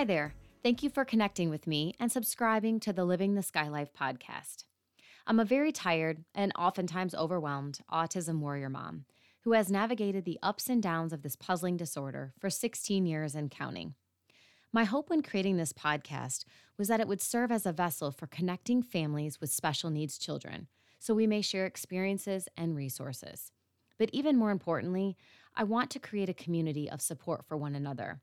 Hi there. Thank you for connecting with me and subscribing to the Living the Sky Life podcast. I'm a very tired and oftentimes overwhelmed autism warrior mom who has navigated the ups and downs of this puzzling disorder for 16 years and counting. My hope when creating this podcast was that it would serve as a vessel for connecting families with special needs children so we may share experiences and resources. But even more importantly, I want to create a community of support for one another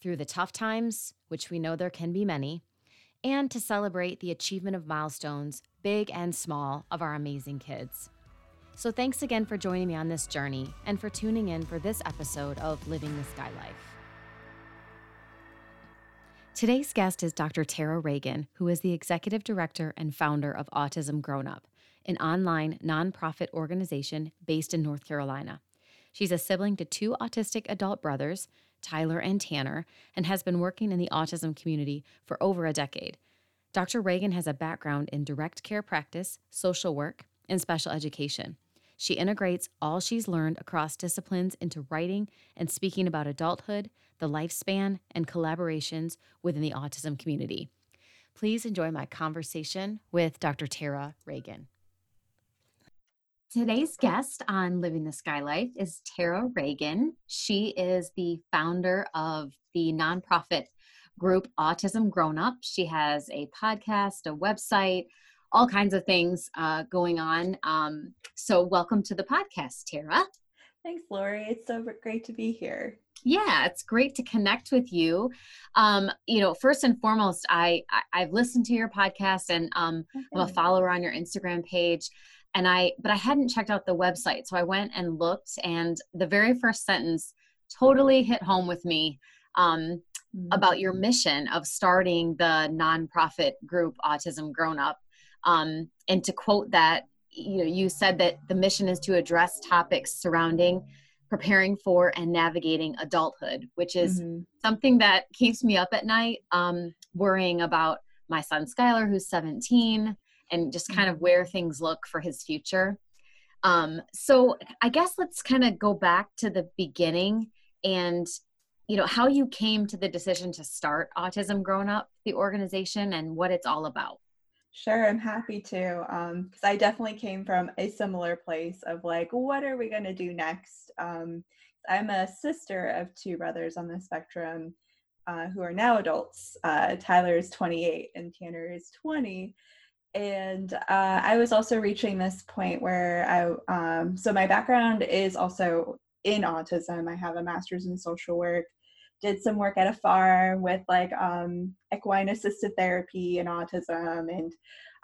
through the tough times, which we know there can be many, and to celebrate the achievement of milestones, big and small, of our amazing kids. So, thanks again for joining me on this journey and for tuning in for this episode of Living the Sky Life. Today's guest is Dr. Tara Regan, who is the executive director and founder of Autism Grown Up, an online nonprofit organization based in North Carolina. She's a sibling to two autistic adult brothers Tyler and Tanner, and has been working in the autism community for over a decade. Dr. Regan has a background in direct care practice, social work, and special education. She integrates all she's learned across disciplines into writing and speaking about adulthood, the lifespan, and collaborations within the autism community. Please enjoy my conversation with Dr. Tara Regan. Today's guest on Living the Sky Life is Tara Regan. She is the founder of the nonprofit group Autism Grown Up. She has a podcast, a website, all kinds of things uh, going on. Um, so, welcome to the podcast, Tara. Thanks, Lori. It's so great to be here. Yeah, it's great to connect with you. Um, you know, first and foremost, I, I have listened to your podcast and um, okay. I'm a follower on your Instagram page and I but I hadn't checked out the website. So I went and looked and the very first sentence totally hit home with me um, mm-hmm. about your mission of starting the nonprofit group Autism Grown Up. Um, and to quote that, you know, you said that the mission is to address topics surrounding preparing for and navigating adulthood, which is mm-hmm. something that keeps me up at night, um, worrying about my son Skylar, who's 17, and just kind of mm-hmm. where things look for his future. Um, so I guess let's kind of go back to the beginning and you know how you came to the decision to start Autism Grown Up, the organization, and what it's all about. Sure, I'm happy to. Because um, I definitely came from a similar place of like, what are we going to do next? Um, I'm a sister of two brothers on the spectrum uh, who are now adults. Uh, Tyler is 28 and Tanner is 20 and uh, I was also reaching this point where I, um, so my background is also in autism. I have a master's in social work, did some work at a farm with like um, equine assisted therapy and autism, and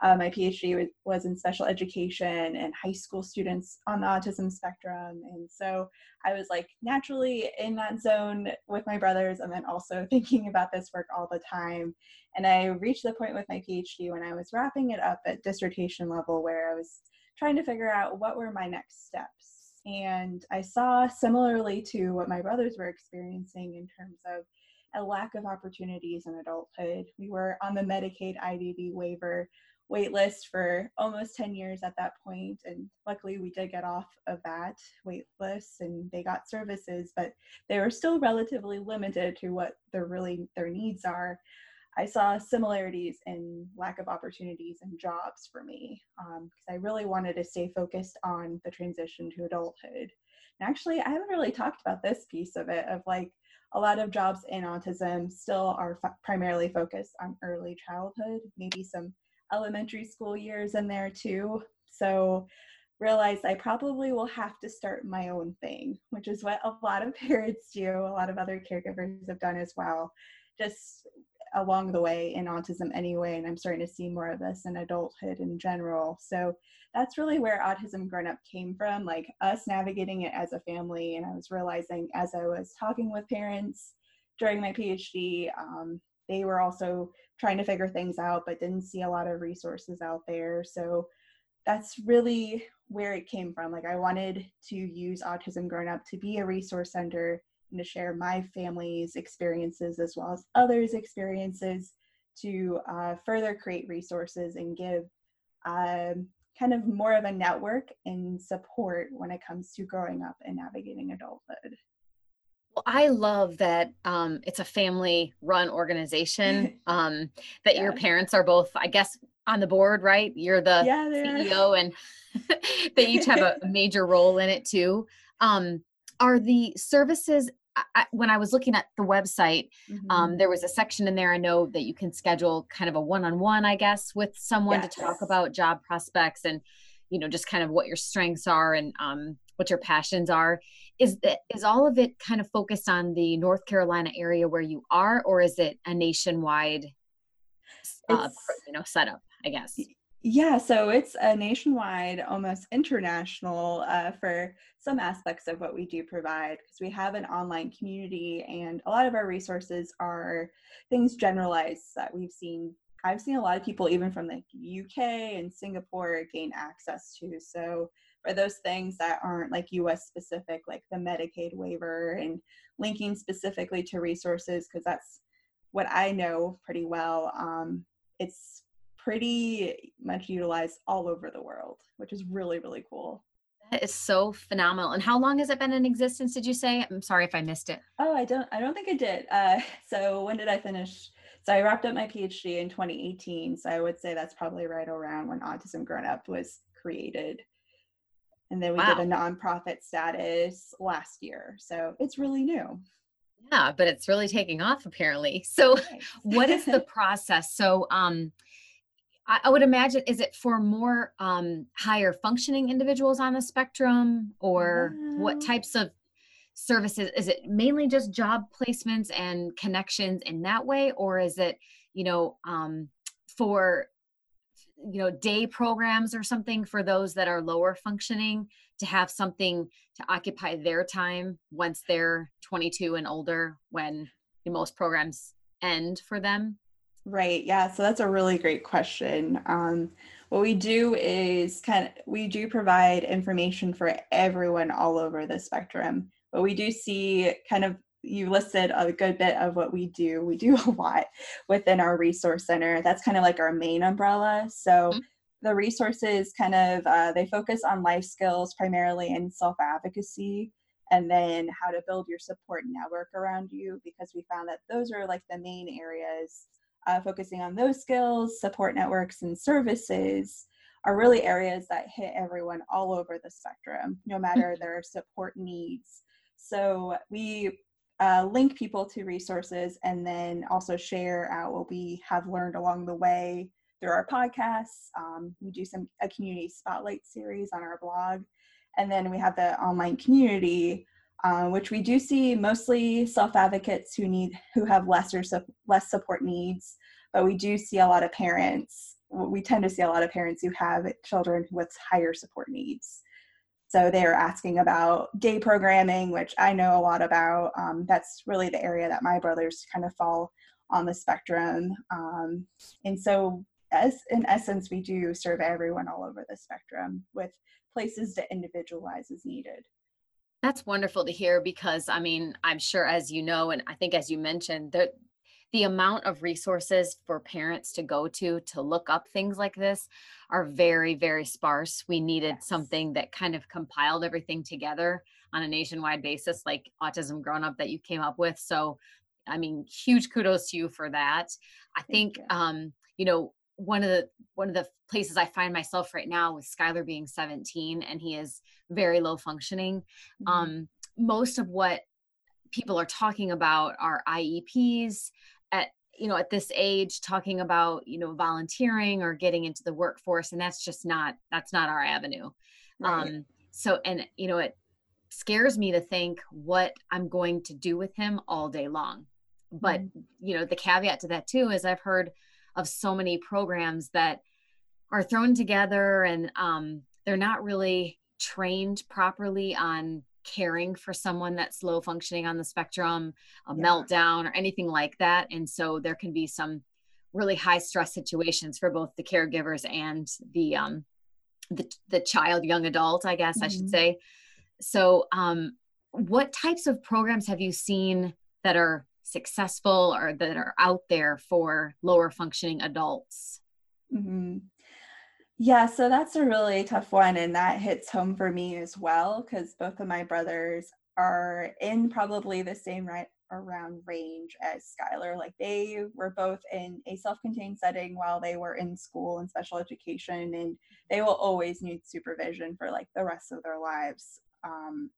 uh, my PhD was in special education and high school students on the autism spectrum. And so I was like naturally in that zone with my brothers and then also thinking about this work all the time. And I reached the point with my PhD when I was wrapping it up at dissertation level where I was trying to figure out what were my next steps. And I saw, similarly to what my brothers were experiencing in terms of a lack of opportunities in adulthood. We were on the Medicaid IDD waiver wait list for almost 10 years at that point and luckily we did get off of that wait list and they got services but they were still relatively limited to what their really their needs are. I saw similarities in lack of opportunities and jobs for me because um, i really wanted to stay focused on the transition to adulthood. And actually i haven't really talked about this piece of it of like a lot of jobs in autism still are f- primarily focused on early childhood maybe some elementary school years in there too. So realized I probably will have to start my own thing, which is what a lot of parents do, a lot of other caregivers have done as well, just along the way in autism anyway. And I'm starting to see more of this in adulthood in general. So that's really where Autism Grown Up came from, like us navigating it as a family. And I was realizing as I was talking with parents during my PhD, um, they were also trying to figure things out but didn't see a lot of resources out there. So that's really where it came from. Like i wanted to use autism grown up to be a resource center and to share my family's experiences as well as others experiences to uh, further create resources and give um, kind of more of a network and support when it comes to growing up and navigating adulthood I love that um, it's a family run organization, um, that yeah. your parents are both, I guess, on the board, right? You're the yeah, CEO and they each have a major role in it too. Um, are the services I, when I was looking at the website, um, mm-hmm. um, there was a section in there. I know that you can schedule kind of a one-on-one, I guess, with someone yes. to talk about job prospects and, you know, just kind of what your strengths are and um, what your passions are. Is that is all of it kind of focused on the North Carolina area where you are, or is it a nationwide, uh, you know, setup? I guess. Yeah, so it's a nationwide, almost international uh, for some aspects of what we do provide because we have an online community and a lot of our resources are things generalized that we've seen. I've seen a lot of people, even from the UK and Singapore, gain access to. So, for those things that aren't like US specific, like the Medicaid waiver and linking specifically to resources, because that's what I know pretty well. Um, it's pretty much utilized all over the world, which is really, really cool. That is so phenomenal. And how long has it been in existence? Did you say? I'm sorry if I missed it. Oh, I don't. I don't think I did. Uh, so when did I finish? So I wrapped up my PhD in 2018. So I would say that's probably right around when Autism Grown Up was created. And then we wow. did a nonprofit status last year. So it's really new. Yeah, but it's really taking off apparently. So what is the process? So um I, I would imagine, is it for more um, higher functioning individuals on the spectrum or what types of services? Is it mainly just job placements and connections in that way? Or is it, you know, um, for you know day programs or something for those that are lower functioning to have something to occupy their time once they're 22 and older when most programs end for them Right. Yeah. So that's a really great question. Um, what we do is kind of we do provide information for everyone all over the spectrum, but we do see kind of you listed a good bit of what we do. We do a lot within our resource center. That's kind of like our main umbrella. So mm-hmm. the resources kind of uh, they focus on life skills primarily in self advocacy and then how to build your support network around you because we found that those are like the main areas uh, focusing on those skills, support networks, and services are really areas that hit everyone all over the spectrum, no matter mm-hmm. their support needs. So we uh, link people to resources and then also share out what we have learned along the way through our podcasts. Um, we do some a community spotlight series on our blog, and then we have the online community um, which we do see mostly self-advocates who need who have lesser less support needs, but we do see a lot of parents. We tend to see a lot of parents who have children with higher support needs. So they are asking about day programming, which I know a lot about. Um, that's really the area that my brothers kind of fall on the spectrum. Um, and so, as in essence, we do serve everyone all over the spectrum with places to individualize as needed. That's wonderful to hear because I mean, I'm sure as you know, and I think as you mentioned, that the amount of resources for parents to go to to look up things like this are very, very sparse. We needed yes. something that kind of compiled everything together on a nationwide basis, like Autism Grown Up that you came up with. So, I mean, huge kudos to you for that. I think, you. um, you know, one of the one of the places I find myself right now with Skylar being 17 and he is very low functioning. Mm-hmm. Um, most of what people are talking about are IEPs you know at this age talking about you know volunteering or getting into the workforce and that's just not that's not our avenue right. um so and you know it scares me to think what i'm going to do with him all day long but mm-hmm. you know the caveat to that too is i've heard of so many programs that are thrown together and um, they're not really trained properly on caring for someone that's low functioning on the spectrum, a yeah. meltdown, or anything like that. And so there can be some really high stress situations for both the caregivers and the um, the, the child, young adult, I guess mm-hmm. I should mm-hmm. say. So, um, what types of programs have you seen that are successful or that are out there for lower functioning adults? Mm-hmm. Yeah, so that's a really tough one, and that hits home for me as well because both of my brothers are in probably the same right around range as Skylar. Like they were both in a self-contained setting while they were in school and special education, and they will always need supervision for like the rest of their lives. Um,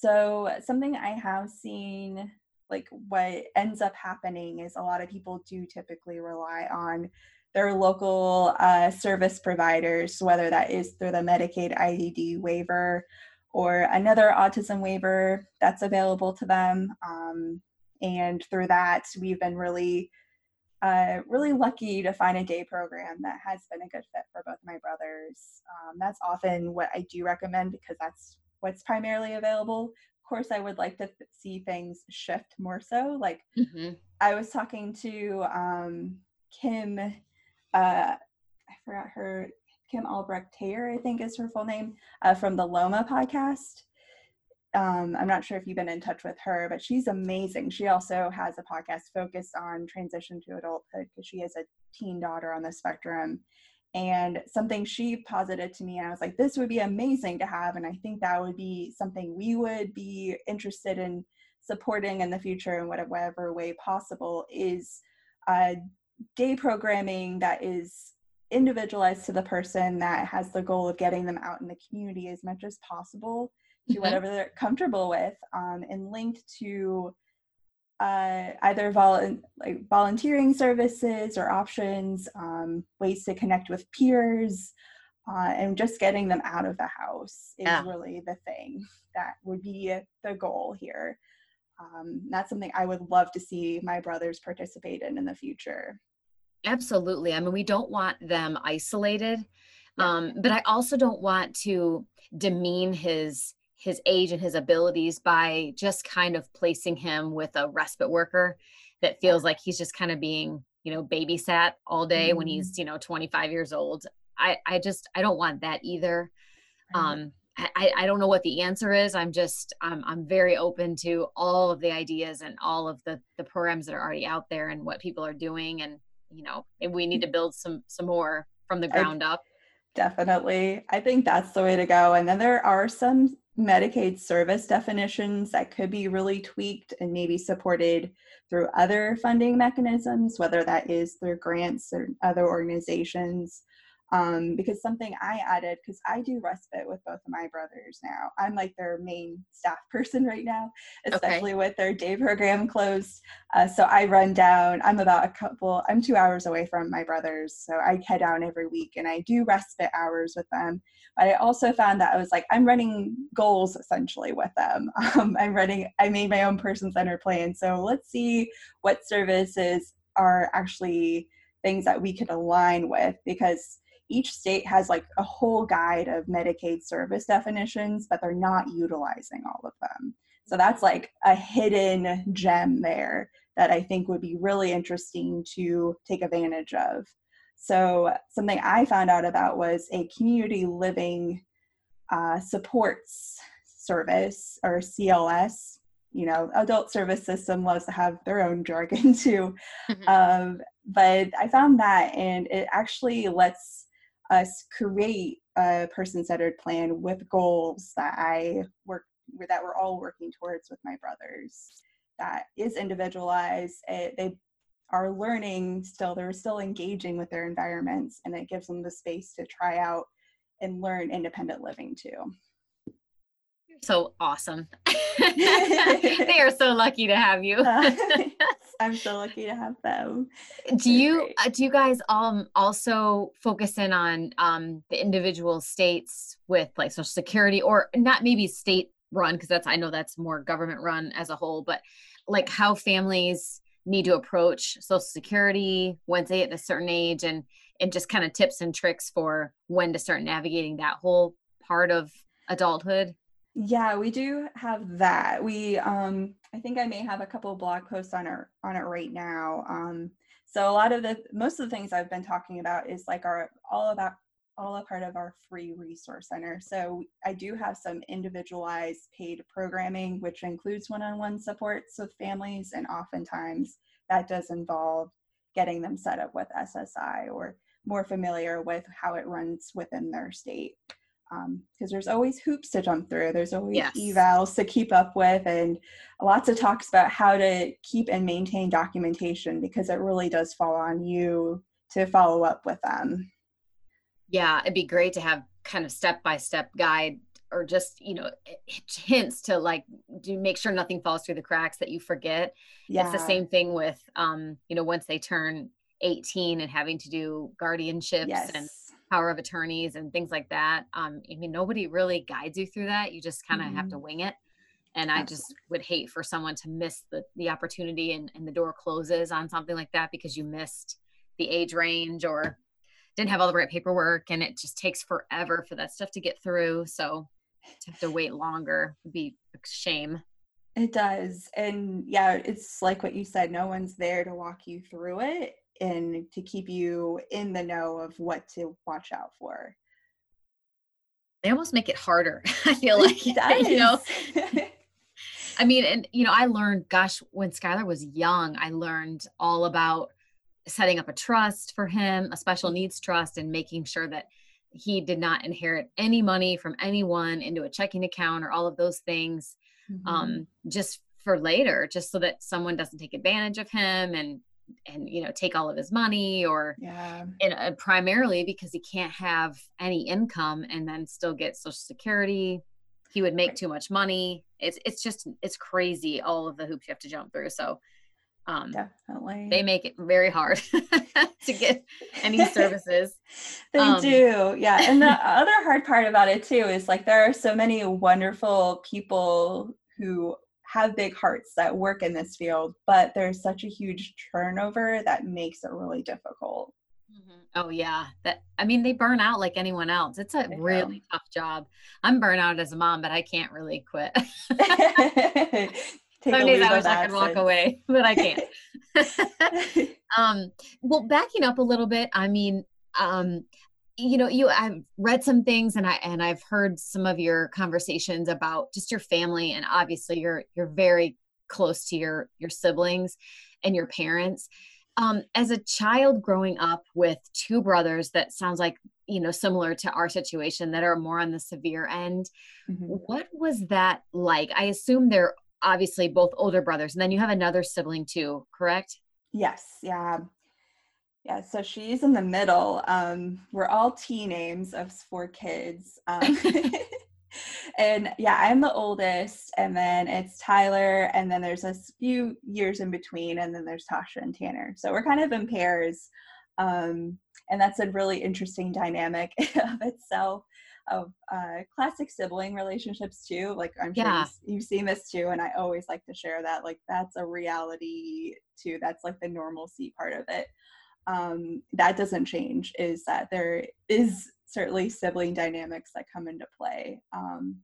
so something I have seen, like what ends up happening is a lot of people do typically rely on their local uh, service providers, whether that is through the Medicaid IDD waiver or another autism waiver that's available to them. Um, and through that, we've been really, uh, really lucky to find a day program that has been a good fit for both my brothers. Um, that's often what I do recommend because that's what's primarily available. Of course, I would like to th- see things shift more so. Like mm-hmm. I was talking to um, Kim, uh, I forgot her Kim Albrecht Taylor, I think is her full name, uh, from the Loma podcast. Um, I'm not sure if you've been in touch with her, but she's amazing. She also has a podcast focused on transition to adulthood because she has a teen daughter on the spectrum. And something she posited to me, and I was like, this would be amazing to have. And I think that would be something we would be interested in supporting in the future in whatever way possible is uh, day programming that is individualized to the person that has the goal of getting them out in the community as much as possible to mm-hmm. whatever they're comfortable with um, and linked to uh, either vol- like volunteering services or options, um, ways to connect with peers, uh, and just getting them out of the house is yeah. really the thing that would be the goal here. Um, that's something I would love to see my brothers participate in in the future. Absolutely. I mean, we don't want them isolated, um, but I also don't want to demean his his age and his abilities by just kind of placing him with a respite worker that feels like he's just kind of being, you know, babysat all day mm-hmm. when he's, you know, 25 years old. I I just I don't want that either. Um, I, I don't know what the answer is. I'm just I'm I'm very open to all of the ideas and all of the the programs that are already out there and what people are doing and you know maybe we need mm. to build some some more from the ground I, up. Definitely. I think that's the way to go. And then there are some medicaid service definitions that could be really tweaked and maybe supported through other funding mechanisms whether that is through grants or other organizations um, because something I added, because I do respite with both of my brothers now. I'm like their main staff person right now, especially okay. with their day program closed. Uh, so I run down, I'm about a couple, I'm two hours away from my brothers. So I head down every week and I do respite hours with them. But I also found that I was like, I'm running goals essentially with them. Um, I'm running, I made my own person centered plan. So let's see what services are actually things that we could align with because each state has like a whole guide of Medicaid service definitions, but they're not utilizing all of them. So that's like a hidden gem there that I think would be really interesting to take advantage of. So, something I found out about was a community living uh, supports service or CLS. You know, adult service system loves to have their own jargon too. Mm-hmm. Um, but I found that, and it actually lets us create a person-centered plan with goals that I work that we're all working towards with my brothers. That is individualized. It, they are learning still. They're still engaging with their environments, and it gives them the space to try out and learn independent living too. So awesome. they are so lucky to have you. I'm so lucky to have them. Do you uh, do you guys um also focus in on um the individual states with like social security or not maybe state run because that's I know that's more government run as a whole, but like how families need to approach social security once they hit a certain age and and just kind of tips and tricks for when to start navigating that whole part of adulthood yeah, we do have that. We um I think I may have a couple blog posts on it on it right now. Um so a lot of the most of the things I've been talking about is like our all about all a part of our free resource center. So I do have some individualized paid programming which includes one-on-one supports with families and oftentimes that does involve getting them set up with SSI or more familiar with how it runs within their state. Because um, there's always hoops to jump through. There's always yes. evals to keep up with, and lots of talks about how to keep and maintain documentation because it really does fall on you to follow up with them. Yeah, it'd be great to have kind of step by step guide or just you know hints to like do make sure nothing falls through the cracks that you forget yeah. it's the same thing with um you know once they turn 18 and having to do guardianships yes. and power of attorneys and things like that um i mean nobody really guides you through that you just kind of mm-hmm. have to wing it and i just would hate for someone to miss the the opportunity and, and the door closes on something like that because you missed the age range or didn't have all the right paperwork and it just takes forever for that stuff to get through so to have to wait longer would be a shame. It does. And yeah, it's like what you said no one's there to walk you through it and to keep you in the know of what to watch out for. They almost make it harder. I feel like you know. I mean, and you know, I learned, gosh, when Skylar was young, I learned all about setting up a trust for him, a special needs trust, and making sure that he did not inherit any money from anyone into a checking account or all of those things mm-hmm. um, just for later just so that someone doesn't take advantage of him and and you know take all of his money or yeah and uh, primarily because he can't have any income and then still get social security he would make right. too much money it's it's just it's crazy all of the hoops you have to jump through so um, Definitely. They make it very hard to get any services. they um, do. Yeah. And the other hard part about it too is like there are so many wonderful people who have big hearts that work in this field, but there's such a huge turnover that makes it really difficult. Mm-hmm. Oh yeah, that I mean they burn out like anyone else. It's a really tough job. I'm burnt out as a mom, but I can't really quit. Some days I wish I could walk away, but I can't. um, well, backing up a little bit, I mean, um, you know, you I've read some things and I and I've heard some of your conversations about just your family, and obviously you're you're very close to your your siblings and your parents. Um, as a child growing up with two brothers that sounds like you know similar to our situation that are more on the severe end mm-hmm. what was that like i assume they're obviously both older brothers, and then you have another sibling too, correct? Yes. Yeah. Yeah, so she's in the middle. Um, we're all T names of four kids. Um, and yeah, I'm the oldest, and then it's Tyler, and then there's a few years in between, and then there's Tasha and Tanner. So we're kind of in pairs. Um, and that's a really interesting dynamic of itself of uh, classic sibling relationships too. Like I'm sure yeah. you've, you've seen this too, and I always like to share that. Like that's a reality too. That's like the normalcy part of it. Um, that doesn't change. Is that there is certainly sibling dynamics that come into play. Um,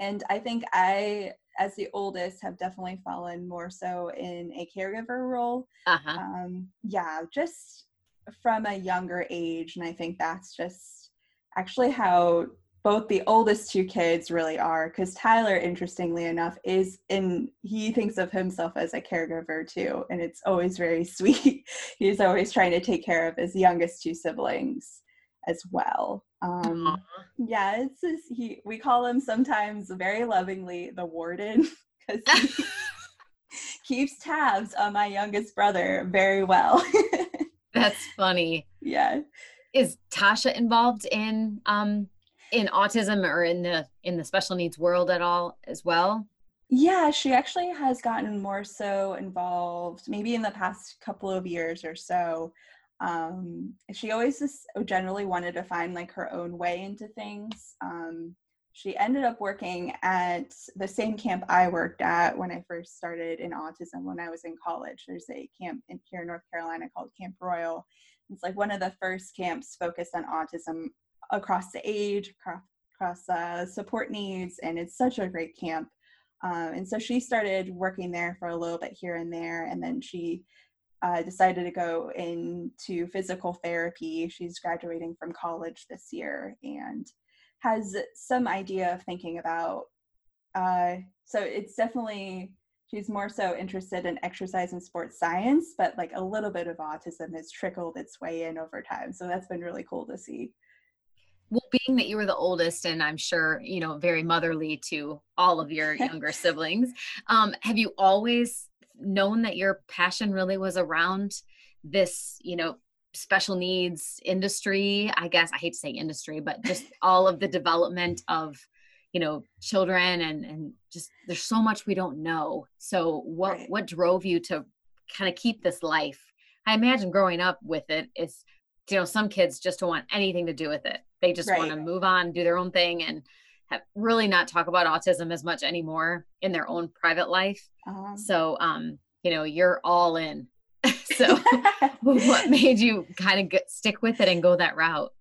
and I think I, as the oldest, have definitely fallen more so in a caregiver role. Uh-huh. Um, yeah, just from a younger age, and I think that's just actually how both the oldest two kids really are because tyler interestingly enough is in he thinks of himself as a caregiver too and it's always very sweet. He's always trying to take care of his youngest two siblings as well. Um yeah it's just, he we call him sometimes very lovingly the warden because he keeps tabs on my youngest brother very well. That's funny. Yeah. Is tasha involved in um in autism or in the in the special needs world at all as well? Yeah, she actually has gotten more so involved maybe in the past couple of years or so. Um, she always just generally wanted to find like her own way into things. Um, she ended up working at the same camp I worked at when I first started in autism when I was in college. There's a camp in here in North Carolina called Camp Royall. It's like one of the first camps focused on autism across the age, across, across uh, support needs, and it's such a great camp. Um, and so she started working there for a little bit here and there, and then she uh, decided to go into physical therapy. She's graduating from college this year and has some idea of thinking about. Uh, so it's definitely she's more so interested in exercise and sports science, but like a little bit of autism has trickled its way in over time. So that's been really cool to see. Well being that you were the oldest and i'm sure you know very motherly to all of your younger siblings um, have you always known that your passion really was around this you know special needs industry? I guess i hate to say industry but just all of the development of you know children and and just there's so much we don't know. So what right. what drove you to kind of keep this life? I imagine growing up with it is you know some kids just don't want anything to do with it. They just right. want to move on do their own thing and have really not talk about autism as much anymore in their own private life. Uh-huh. so um you know you're all in. So what made you kind of get, stick with it and go that route?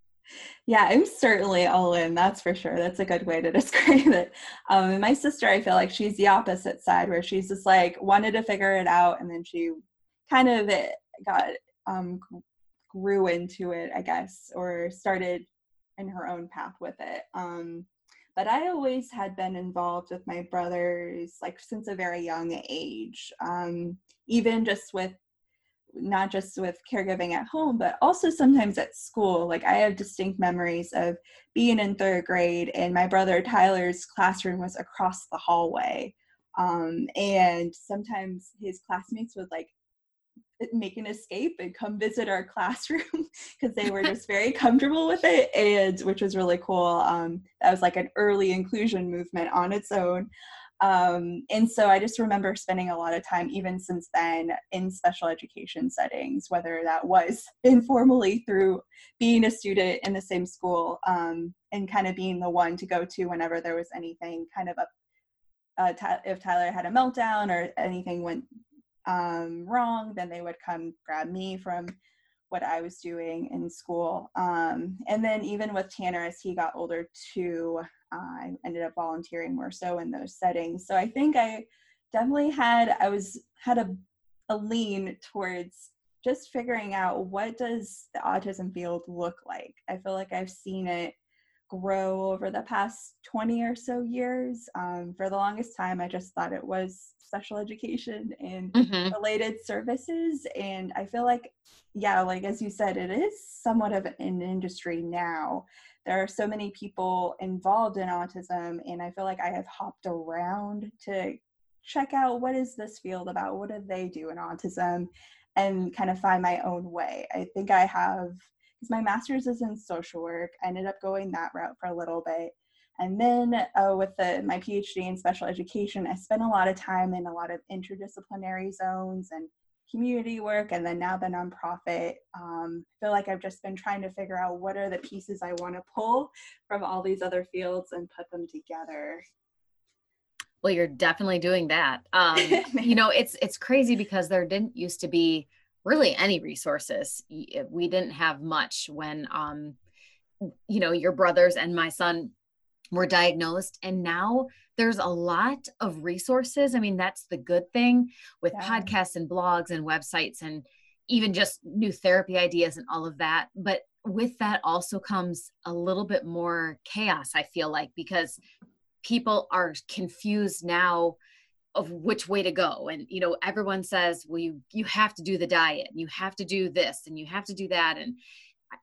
Yeah i'm certainly all in that's for sure. That's a good way to describe it. Um, and my sister i feel like she's the opposite side where she's just like wanted to figure it out and then she kind of got um, grew into it, I guess, or started in her own path with it. Um, but I always had been involved with my brothers, like since a very young age, um, even just with not just with caregiving at home, but also sometimes at school. Like I have distinct memories of being in third grade, and my brother Tyler's classroom was across the hallway. Um, and sometimes his classmates would like make an escape and come visit our classroom because they were just very comfortable with it and which was really cool um, that was like an early inclusion movement on its own. Um, and so i just remember spending a lot of time even since then in special education settings whether that was informally through being a student in the same school um, and kind of being the one to go to whenever there was anything kind of up uh, if Tyler had a meltdown or anything went um, wrong, then they would come grab me from what I was doing in school. Um, and then even with Tanner, as he got older too, uh, I ended up volunteering more so in those settings. So I think I definitely had I was had a a lean towards just figuring out what does the autism field look like. I feel like I've seen it grow over the past 20 or so years. Um, for the longest time, I just thought it was special education and mm-hmm. related services. And I feel like, yeah, like as you said, it is somewhat of an industry now. There are so many people involved in autism, and I feel like I have hopped around to check out what is this field about? What do they do in autism? And kind of find my own way. I think I have because my master's is in social work. I ended up going that route for a little bit. And then uh, with the, my PhD in special education, I spent a lot of time in a lot of interdisciplinary zones and community work, and then now the nonprofit. Um, I feel like I've just been trying to figure out what are the pieces I want to pull from all these other fields and put them together. Well, you're definitely doing that. Um, you know, it's it's crazy because there didn't used to be really any resources. We didn't have much when, um, you know, your brothers and my son were diagnosed. And now there's a lot of resources. I mean, that's the good thing with yeah. podcasts and blogs and websites and even just new therapy ideas and all of that. But with that also comes a little bit more chaos, I feel like, because people are confused now of which way to go. And you know everyone says well you you have to do the diet and you have to do this and you have to do that. And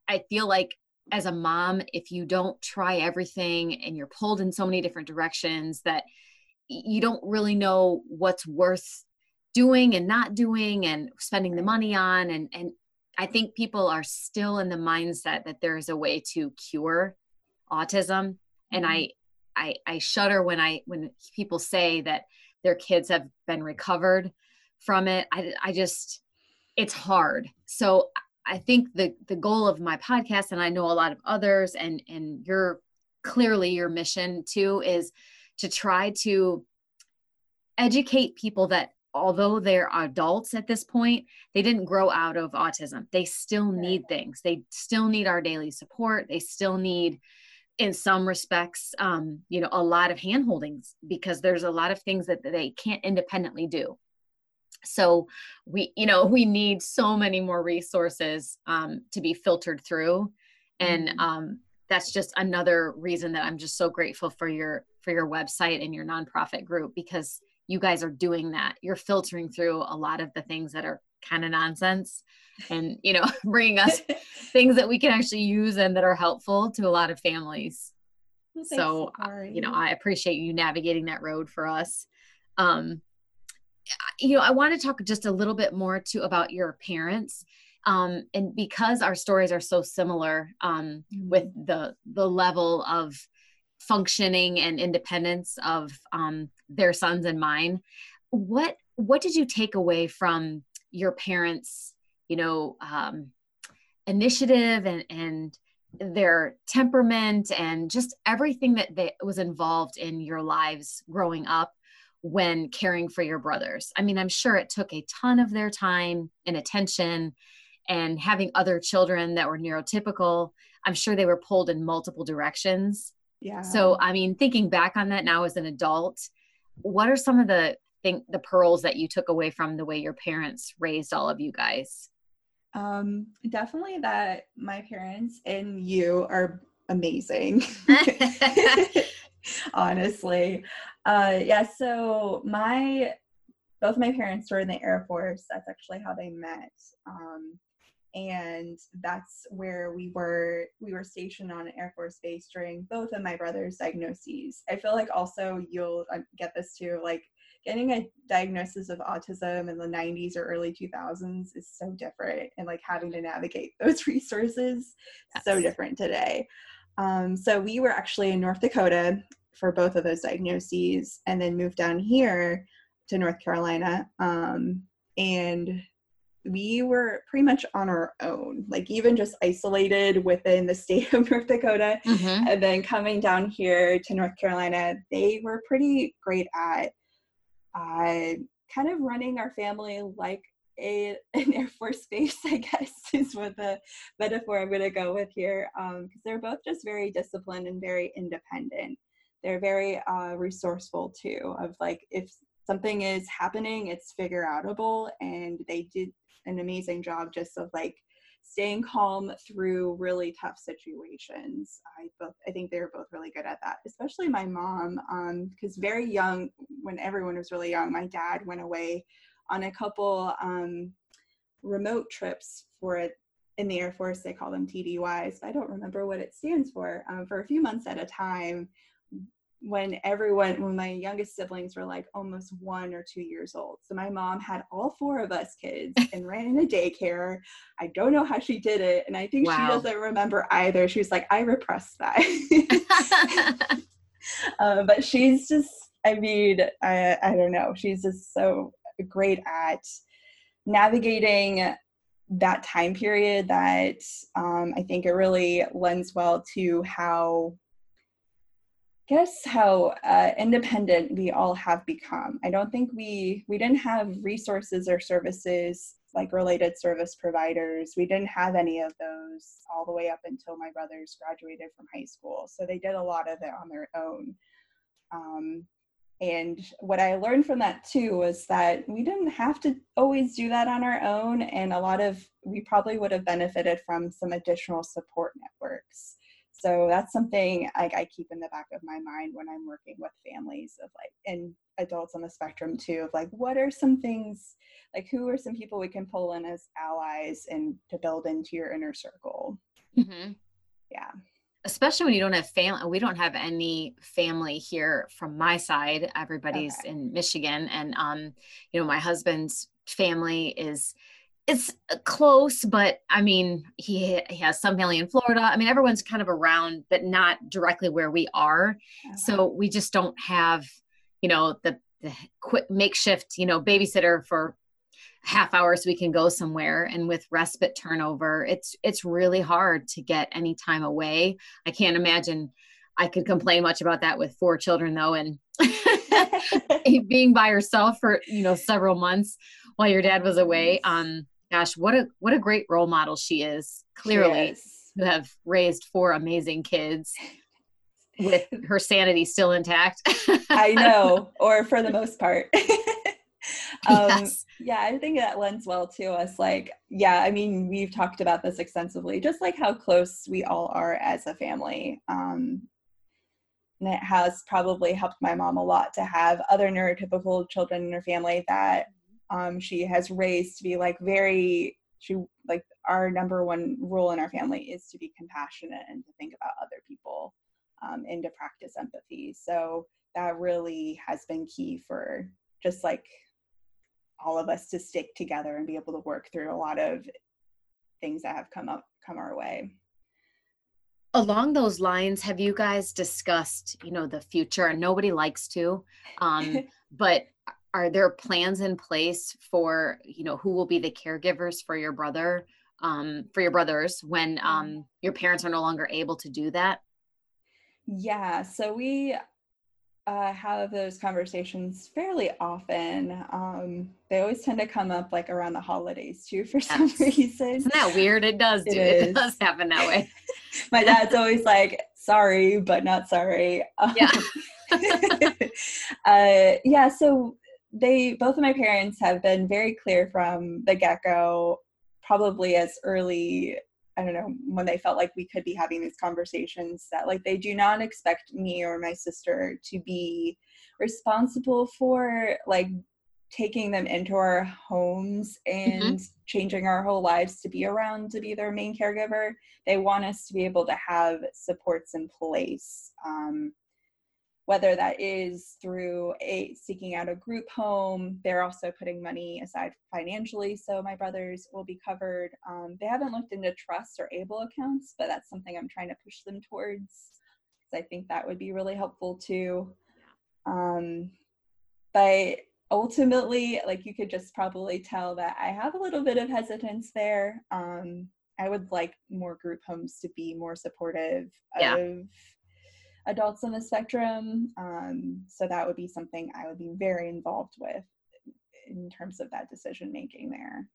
i feel like as a mom if you don't try everything and you're pulled in so many different directions that you don't really know what's worth doing and not doing and spending the money on. And and i think people are still in the mindset that there is a way to cure autism. And mm-hmm. i i i shudder when i when people say that their kids have been recovered from it. I, I just, it's hard. So I think the the goal of my podcast, and I know a lot of others, and and your clearly your mission too is to try to educate people that although they're adults at this point, they didn't grow out of autism. They still need things. They still need our daily support. They still need in some respects, um, you know, a lot of hand holdings because there's a lot of things that they can't independently do. So we, you know, we need so many more resources um, to be filtered through, and mm-hmm. um, that's just another reason that I'm just so grateful for your for your website and your nonprofit group because you guys are doing that. You're filtering through a lot of the things that are kind of nonsense and you know bringing us things that we can actually use and that are helpful to a lot of families. Well, so uh, you know i appreciate you navigating that road for us. Um you know i want to talk just a little bit more too about your parents. Um and because our stories are so similar um mm-hmm. with the the level of functioning and independence of um their sons and mine what what did you take away from your parents you know um, initiative and and their temperament and just everything that they, was involved in your lives growing up when caring for your brothers. I mean i'm sure it took a ton of their time and attention and having other children that were neurotypical i'm sure they were pulled in multiple directions. Yeah. So i mean thinking back on that now as an adult what are some of the think the pearls that you took away from the way your parents raised all of you guys um, definitely that my parents and you are amazing. Honestly. Uh, yeah, so my both my parents were in the Air Force. That's actually how they met. Um, and that's where we were we were stationed on an air force base during both of my brother's diagnoses i feel like also you'll uh, get this too like getting a diagnosis of autism in the 90s or early 2000s is so different and like having to navigate those resources yes. so different today um, so we were actually in north dakota for both of those diagnoses and then moved down here to north carolina um, and we were pretty much on our own, like even just isolated within the state of North Dakota. Mm-hmm. And then coming down here to North Carolina, they were pretty great at uh, kind of running our family like a, an Air Force base, I guess, is what the metaphor I'm going to go with here. Because um, they're both just very disciplined and very independent. They're very uh, resourceful too, of like, if something is happening, it's figure outable. And they did an amazing job just of like staying calm through really tough situations. I both I think they were both really good at that, especially my mom, because um, very young, when everyone was really young, my dad went away on a couple um, remote trips for it in the Air Force. They call them TDYs, I don't remember what it stands for. Um, for a few months at a time, when everyone when my youngest siblings were like almost one or two years old. So my mom had all four of us kids and ran in a daycare. I don't know how she did it and i think wow. she doesn't remember either. She was like i repressed that. Uh, but she's just i mean I, I don't know. She's just so great at navigating that time period that um, i think it really lends well to how guess how uh, independent we all have become. I don't think we we didn't have resources or services like related service providers. We didn't have any of those all the way up until my brothers graduated from high school. So they did a lot of it on their own. Um, and what I learned from that too was that we didn't have to always do that on our own. And a lot of, we probably would have benefited from some additional support networks so that's something I, I, keep in the back of my mind when i'm working with families of like and adults on the spectrum too of like what are some things like who are some people we can pull in as allies and to build into your inner circle mm-hmm. yeah especially when you don't have family we don't have any family here from my side everybody's okay. in michigan and um you know my husband's family is it's close, but I mean, he, he has some family in Florida. I mean, everyone's kind of around, but not directly where we are. Okay. So we just don't have, you know, the, the quick makeshift, you know, babysitter for half hours so we can go somewhere. And with respite turnover, it's it's really hard to get any time away. I can't imagine I could complain much about that with four children though, and being by yourself for you know several months while your dad was away. Um, gosh, what a what a great role model she is. Clearly, who have raised four amazing kids with her sanity still intact. I know, or for the most part. um, yes. Yeah, I think that lends well to us. Like, yeah, I mean, we've talked about this extensively, just like how close we all are as a family. Um, and it has probably helped my mom a lot to have other neurotypical children in her family that um, she has raised to be like very she like our number one rule in our family is to be compassionate and to think about other people um, and to practice empathy. So that really has been key for just like all of us to stick together and be able to work through a lot of things that have come up come our way. Along those lines have you guys discussed you know the future? And nobody likes to um, but are there plans in place for you know who will be the caregivers for your brother um, for your brothers when um, your parents are no longer able to do that yeah so we uh, have those conversations fairly often. Um, they always tend to come up like around the holidays too, for some yes. reason. Isn't that weird? It does. It, do. it does happen that way. My dad's always like, "Sorry, but not sorry." Yeah. uh, yeah. So they both of my parents have been very clear from the get go, probably as early I don't know, when they felt like we could be having these conversations that like they do not expect me or my sister to be responsible for like taking them into our homes and mm-hmm. changing our whole lives to be around to be their main caregiver. They want us to be able to have supports in place. Um, whether that is through a seeking out a group home they're also putting money aside financially so my brothers will be covered. Um, they haven't looked into trusts or able accounts but that's something i'm trying to push them towards because i think that would be really helpful too. Um, but ultimately like you could just probably tell that i have a little bit of hesitance there. Um, i would like more group homes to be more supportive yeah. of adults on the spectrum. Um, so that would be something I would be very involved with in terms of that decision making there.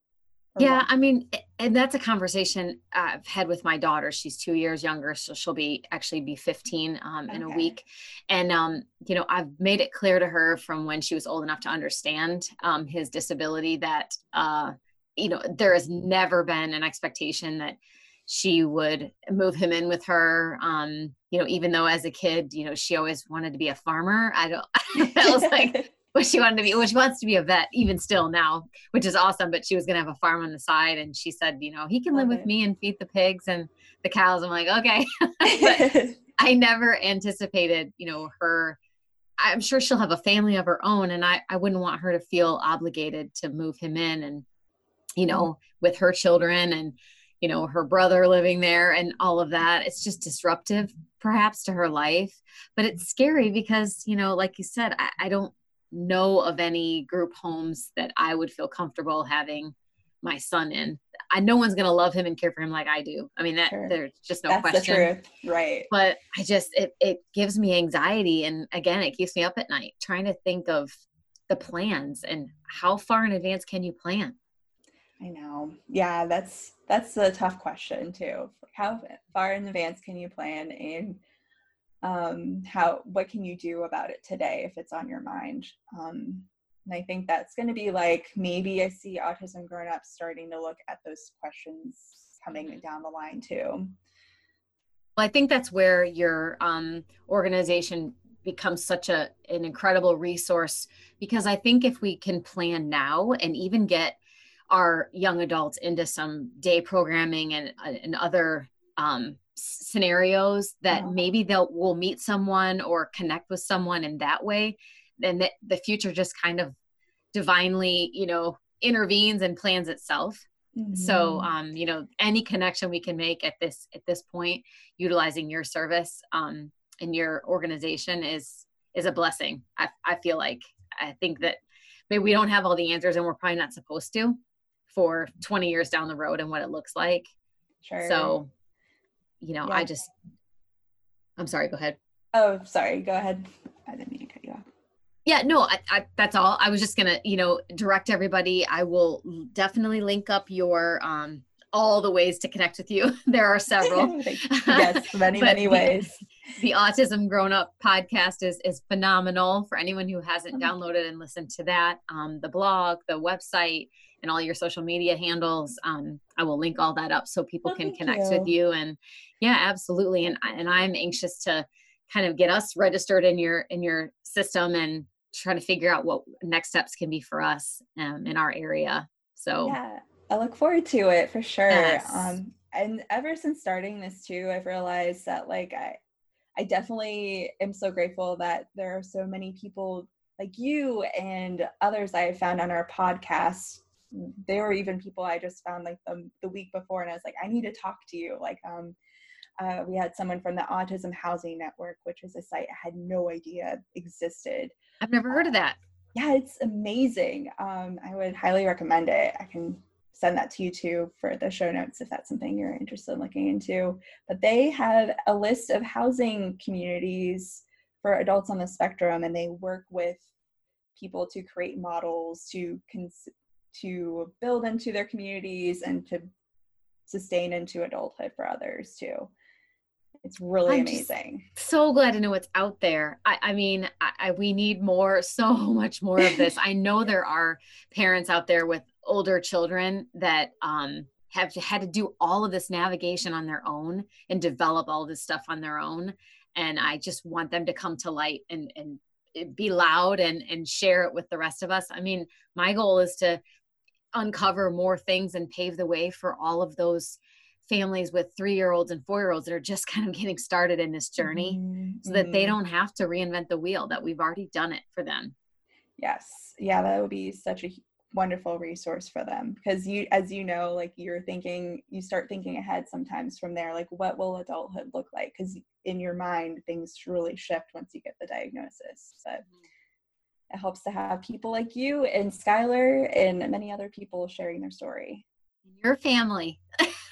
Yeah, I mean, and that's a conversation I've had with my daughter. She's two years younger, so she'll be actually be 15 um, in okay. a week. And um, you know, I've made it clear to her from when she was old enough to understand um, his disability that uh, you know there has never been an expectation that she would move him in with her um you know even though as a kid you know she always wanted to be a farmer. I don't i was like what she wanted to be well she wants to be a vet even still now which is awesome but she was going to have a farm on the side and she said you know he can live with me and feed the pigs and the cows. I'm like okay. But i never anticipated you know her i'm sure she'll have a family of her own and i i wouldn't want her to feel obligated to move him in and you know mm-hmm. with her children and you know her brother living there and all of that it's just disruptive perhaps to her life but it's scary because you know like you said I, I, don't know of any group homes that i would feel comfortable having my son in i no one's going to love him and care for him like i do i mean that sure. there's just no That's question the truth. right but i just it, it gives me anxiety and again it keeps me up at night trying to think of the plans and how far in advance can you plan I know. Yeah, that's that's a tough question too. How far in advance can you plan and um, how what can you do about it today if it's on your mind? Um, and I think that's going to be like maybe I see autism grown up starting to look at those questions coming down the line too. Well, I think that's where your um, organization becomes such a an incredible resource because I think if we can plan now and even get our young adults into some day programming and, uh, and other um, scenarios that maybe they'll will meet someone or connect with someone in that way then the, the future just kind of divinely you know intervenes and plans itself. Mm-hmm. so um you know any connection we can make at this at this point utilizing your service um in your organization is is a blessing i, I feel like. I think that maybe we don't have all the answers and we're probably not supposed to for 20 years down the road and what it looks like. Sure. So, you know, yeah. I just, I'm sorry, go ahead. Oh, sorry, go ahead. I didn't mean to cut you off. Yeah, no, I, I, that's all. I was just gonna, you know, direct everybody. I will definitely link up your um all the ways to connect with you. there are several. yes, many many ways. The, the, Autism Grown Up podcast is is phenomenal for anyone who hasn't oh. downloaded and listened to that. Um, the blog, the website, and all your social media handles. Um, I will link all that up so people oh, can connect you. with you. And yeah, absolutely. And and I'm anxious to kind of get us registered in your in your system and try to figure out what next steps can be for us um, in our area. So yeah, I look forward to it for sure. Yes. Um, and ever since starting this too, I've realized that like I, I definitely am so grateful that there are so many people like you and others I have found on our podcast. There were even people I just found like the, the week before, and I was like, I need to talk to you. Like, um, uh, we had someone from the Autism Housing Network, which is a site I had no idea existed. I've never heard of that. Yeah, it's amazing. Um, I would highly recommend it. I can send that to you too for the show notes if that's something you're interested in looking into. But they have a list of housing communities for adults on the spectrum, and they work with people to create models to cons- to build into their communities and to sustain into adulthood for others too. It's really I'm amazing. So glad to know what's out there. I, I mean, I, I, we need more, so much more of this. I know there are parents out there with older children that um, have had to do all of this navigation on their own and develop all this stuff on their own. And I just want them to come to light and, and be loud and, and share it with the rest of us. I mean, my goal is to uncover more things and pave the way for all of those families with three year olds and four year olds that are just kind of getting started in this journey mm-hmm. so that they mm-hmm. don't have to reinvent the wheel that we've already done it for them yes yeah that would be such a wonderful resource for them because you as you know like you're thinking you start thinking ahead sometimes from there like what will adulthood look like because in your mind things really shift once you get the diagnosis but mm-hmm. It helps to have people like you and skylar and many other people sharing their story your family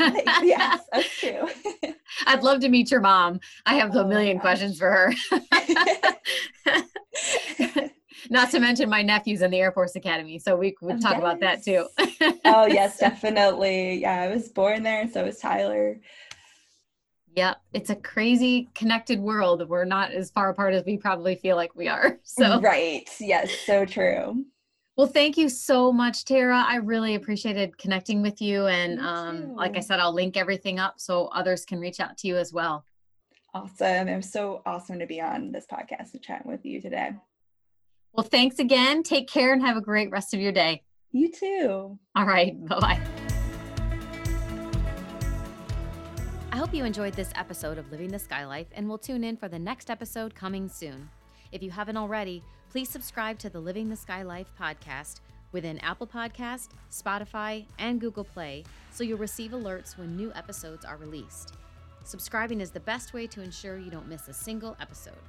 yes, that's true. I'd love to meet your mom. I have a oh million questions for her. Not to mention my nephew's in the Air Force Academy, so we would talk yes. about that too. oh yes, definitely. Yeah, I was born there, so was Tyler. Yep, it's a crazy connected world. We're not as far apart as we probably feel like we are. So right, yes, so true. Well, thank you so much, Tara. I really appreciated connecting with you. And um, like I said, I'll link everything up so others can reach out to you as well. Awesome. It was so awesome to be on this podcast and chatting with you today. Well, thanks again. Take care and have a great rest of your day. You too. All right. Bye bye. Hope you enjoyed this episode of Living the Sky Life and will tune in for the next episode coming soon. If you haven't already, please subscribe to the Living the Sky Life podcast within Apple Podcast, Spotify, and Google Play so you'll receive alerts when new episodes are released. Subscribing is the best way to ensure you don't miss a single episode.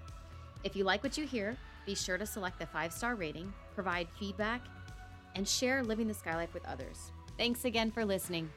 If you like what you hear, be sure to select the five star rating, provide feedback, and share Living the Sky Life with others. Thanks again for listening.